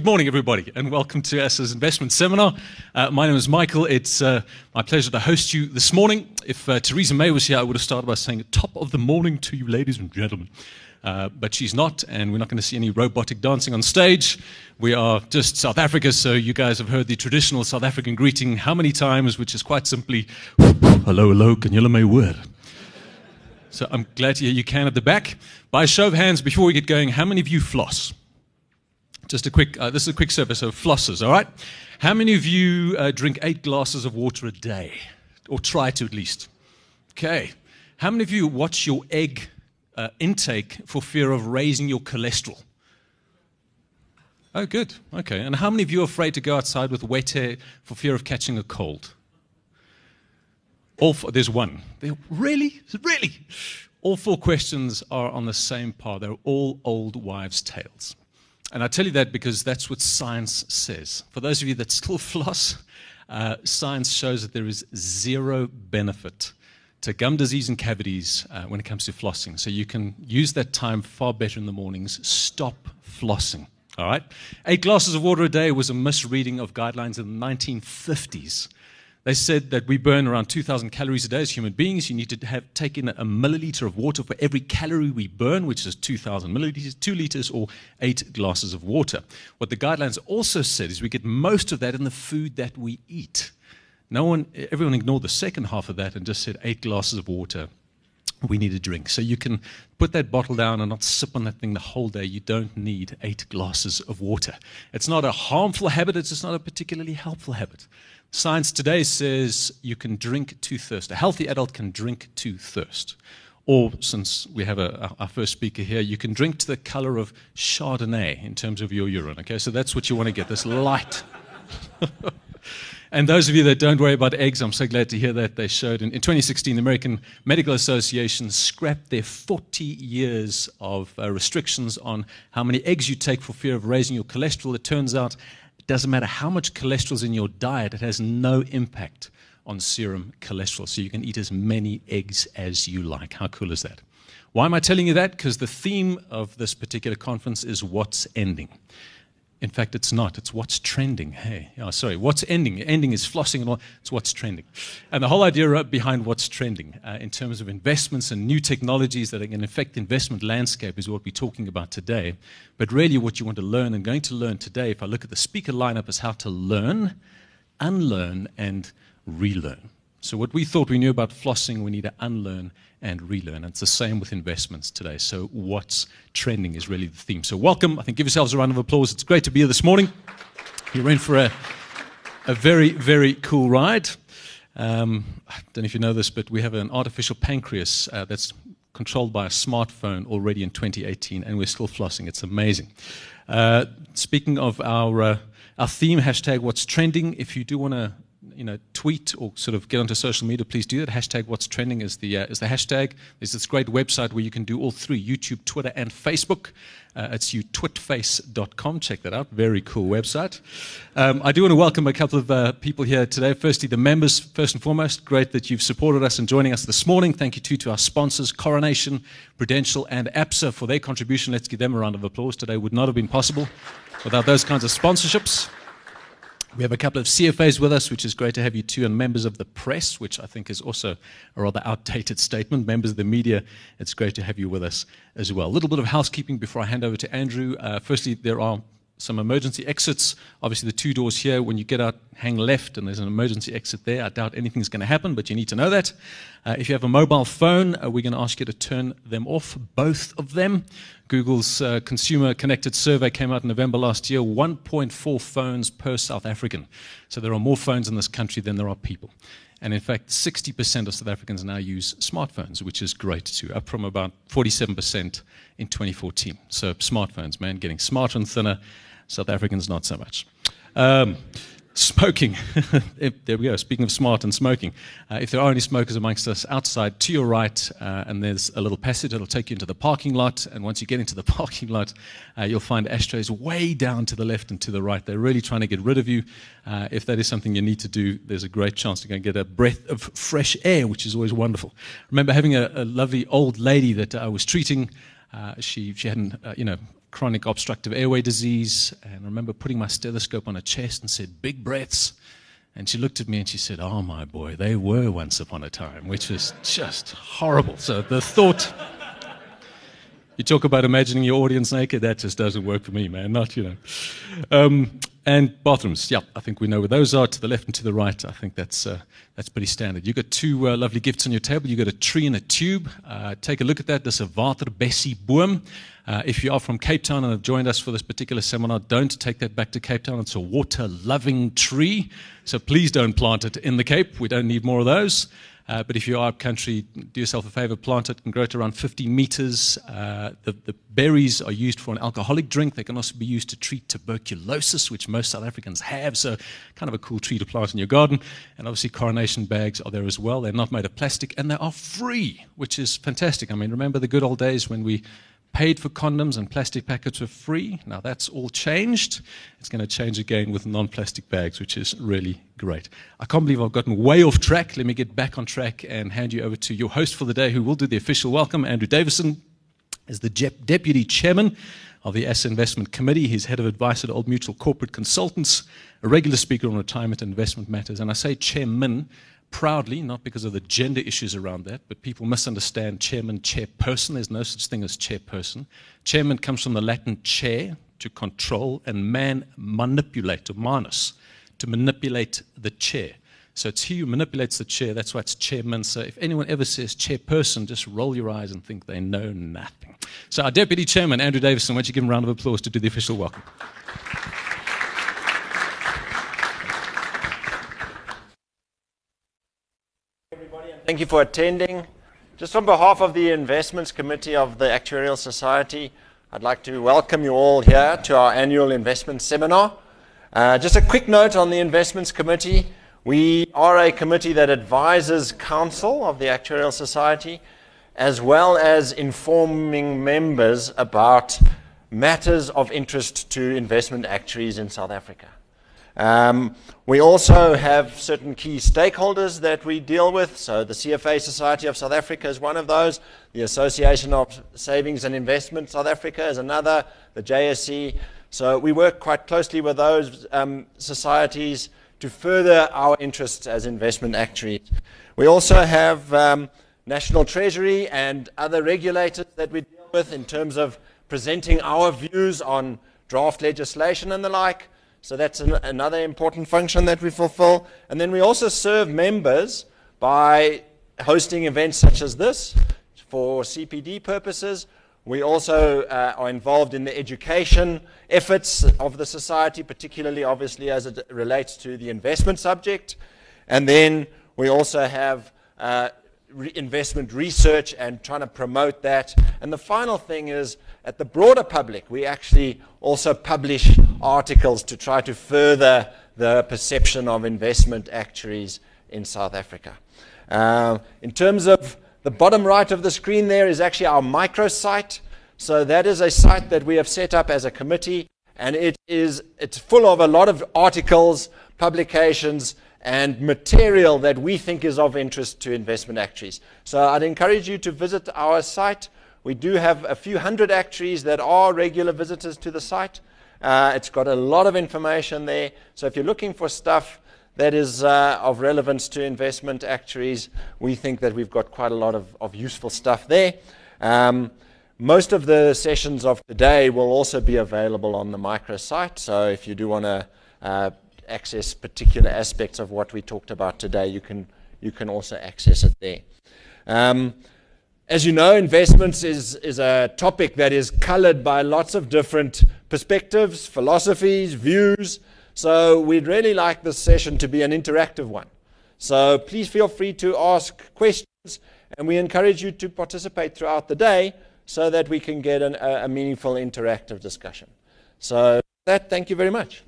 Good morning, everybody, and welcome to ASSA's investment seminar. Uh, my name is Michael. It's uh, my pleasure to host you this morning. If uh, Theresa May was here, I would have started by saying top of the morning to you, ladies and gentlemen. Uh, but she's not, and we're not going to see any robotic dancing on stage. We are just South Africa, so you guys have heard the traditional South African greeting how many times, which is quite simply, hello, hello, can you my word? So I'm glad to hear you can at the back. By a show of hands, before we get going, how many of you floss? Just a quick, uh, this is a quick survey, so flossers, all right? How many of you uh, drink eight glasses of water a day? Or try to at least? Okay. How many of you watch your egg uh, intake for fear of raising your cholesterol? Oh, good. Okay. And how many of you are afraid to go outside with wet hair for fear of catching a cold? All four, there's one. They're, really? Really? All four questions are on the same par. They're all old wives' tales. And I tell you that because that's what science says. For those of you that still floss, uh, science shows that there is zero benefit to gum disease and cavities uh, when it comes to flossing. So you can use that time far better in the mornings. Stop flossing. All right? Eight glasses of water a day was a misreading of guidelines in the 1950s. They said that we burn around 2,000 calories a day as human beings. You need to have taken a milliliter of water for every calorie we burn, which is 2,000 milliliters, two liters, or eight glasses of water. What the guidelines also said is we get most of that in the food that we eat. No one, everyone ignored the second half of that and just said eight glasses of water. We need a drink. So you can put that bottle down and not sip on that thing the whole day. You don't need eight glasses of water. It's not a harmful habit, it's just not a particularly helpful habit. Science today says you can drink to thirst. A healthy adult can drink to thirst. Or, since we have a, our first speaker here, you can drink to the color of Chardonnay in terms of your urine. Okay, so that's what you want to get this light. and those of you that don't worry about eggs, I'm so glad to hear that they showed. In, in 2016, the American Medical Association scrapped their 40 years of uh, restrictions on how many eggs you take for fear of raising your cholesterol. It turns out it doesn't matter how much cholesterol is in your diet, it has no impact on serum cholesterol. So you can eat as many eggs as you like. How cool is that? Why am I telling you that? Because the theme of this particular conference is what's ending. In fact, it's not. It's what's trending. Hey, sorry, what's ending? Ending is flossing and all. It's what's trending. And the whole idea behind what's trending uh, in terms of investments and new technologies that are going to affect the investment landscape is what we're talking about today. But really, what you want to learn and going to learn today, if I look at the speaker lineup, is how to learn, unlearn, and relearn. So, what we thought we knew about flossing, we need to unlearn and relearn. And it's the same with investments today. So, what's trending is really the theme. So, welcome. I think give yourselves a round of applause. It's great to be here this morning. You're in for a, a very, very cool ride. Um, I don't know if you know this, but we have an artificial pancreas uh, that's controlled by a smartphone already in 2018, and we're still flossing. It's amazing. Uh, speaking of our, uh, our theme, hashtag what's trending, if you do want to you know, tweet or sort of get onto social media, please do that. Hashtag what's trending is the, uh, is the hashtag. There's this great website where you can do all three YouTube, Twitter, and Facebook. Uh, it's utwitface.com. Check that out. Very cool website. Um, I do want to welcome a couple of uh, people here today. Firstly, the members, first and foremost. Great that you've supported us and joining us this morning. Thank you too to our sponsors, Coronation, Prudential, and ABSA for their contribution. Let's give them a round of applause. Today would not have been possible without those kinds of sponsorships. We have a couple of CFAs with us, which is great to have you too, and members of the press, which I think is also a rather outdated statement. Members of the media, it's great to have you with us as well. A little bit of housekeeping before I hand over to Andrew. Uh, firstly, there are some emergency exits. Obviously, the two doors here, when you get out, hang left, and there's an emergency exit there. I doubt anything's going to happen, but you need to know that. Uh, if you have a mobile phone, uh, we're going to ask you to turn them off, both of them. Google's uh, Consumer Connected Survey came out in November last year 1.4 phones per South African. So there are more phones in this country than there are people. And in fact, 60% of South Africans now use smartphones, which is great too, up from about 47% in 2014. So smartphones, man, getting smarter and thinner. South Africans, not so much. Um, smoking. there we go. Speaking of smart and smoking, uh, if there are any smokers amongst us outside, to your right, uh, and there's a little passage that'll take you into the parking lot. And once you get into the parking lot, uh, you'll find ashtrays way down to the left and to the right. They're really trying to get rid of you. Uh, if that is something you need to do, there's a great chance to get a breath of fresh air, which is always wonderful. Remember having a, a lovely old lady that I was treating. Uh, she, she hadn't, uh, you know, chronic obstructive airway disease. And I remember putting my stethoscope on her chest and said, Big breaths. And she looked at me and she said, Oh, my boy, they were once upon a time, which was just horrible. So the thought, you talk about imagining your audience naked, that just doesn't work for me, man. Not, you know. Um, and bathrooms, yeah, I think we know where those are to the left and to the right. I think that's, uh, that's pretty standard. You've got two uh, lovely gifts on your table. You've got a tree and a tube. Uh, take a look at that. There's a Waterbessie Uh, if you are from Cape Town and have joined us for this particular seminar, don't take that back to Cape Town. It's a water loving tree. So please don't plant it in the Cape. We don't need more of those. Uh, but if you are up country, do yourself a favor, plant it and grow it around 50 meters. Uh, the, the, berries are used for an alcoholic drink. They can also be used to treat tuberculosis, which most South Africans have. So, kind of a cool tree to plant in your garden. And obviously, coronation bags are there as well. They're not made of plastic and they are free, which is fantastic. I mean, remember the good old days when we paid for condoms and plastic packets were free. Now that's all changed. It's going to change again with non plastic bags, which is really great. I can't believe I've gotten way off track. Let me get back on track and hand you over to your host for the day, who will do the official welcome. Andrew Davison is the Deputy Chairman of the ASSA Investment Committee. He's head of advice at Old Mutual Corporate Consultants, a regular speaker on retirement and investment matters. And I say chairman proudly, not because of the gender issues around that, but people misunderstand chairman, chairperson. There's no such thing as chairperson. Chairman comes from the Latin chair, to control, and man, manipulate, or manus, to manipulate the chair. So it's he who manipulates the chair. That's why it's chairman. So if anyone ever says chairperson, just roll your eyes and think they know nothing. So our deputy chairman, Andrew Davison, why don't you give him a round of applause to do the official welcome? Thank you for attending. Just on behalf of the Investments Committee of the Actuarial Society, I'd like to welcome you all here to our annual investment seminar. Uh, just a quick note on the Investments Committee. We are a committee that advises counsel of the Actuarial Society as well as informing members about matters of interest to investment actuaries in South Africa. Um, we also have certain key stakeholders that we deal with. So the CFA Society of South Africa is one of those. The Association of Savings and Investment South Africa is another. The JSE. So we work quite closely with those um, societies to further our interests as investment actuaries. We also have um, National Treasury and other regulators that we deal with in terms of presenting our views on draft legislation and the like. So that's an, another important function that we fulfill. And then we also serve members by hosting events such as this for CPD purposes. We also uh, are involved in the education efforts of the society, particularly obviously as it relates to the investment subject. And then we also have uh, re investment research and trying to promote that. And the final thing is, at the broader public, we actually also publish articles to try to further the perception of investment actuaries in South Africa. Uh, in terms of the bottom right of the screen, there is actually our microsite. So that is a site that we have set up as a committee, and it is it's full of a lot of articles, publications, and material that we think is of interest to investment actuaries. So I'd encourage you to visit our site. We do have a few hundred actuaries that are regular visitors to the site. Uh, it's got a lot of information there. So if you're looking for stuff that is uh, of relevance to investment actuaries, we think that we've got quite a lot of, of useful stuff there. Um, most of the sessions of today will also be available on the microsite. So if you do want to uh, access particular aspects of what we talked about today, you can, you can also access it there. Um, as you know, investments is, is a topic that is colored by lots of different perspectives, philosophies, views. So we'd really like this session to be an interactive one. So please feel free to ask questions, and we encourage you to participate throughout the day so that we can get an, a, a meaningful interactive discussion. So that, thank you very much.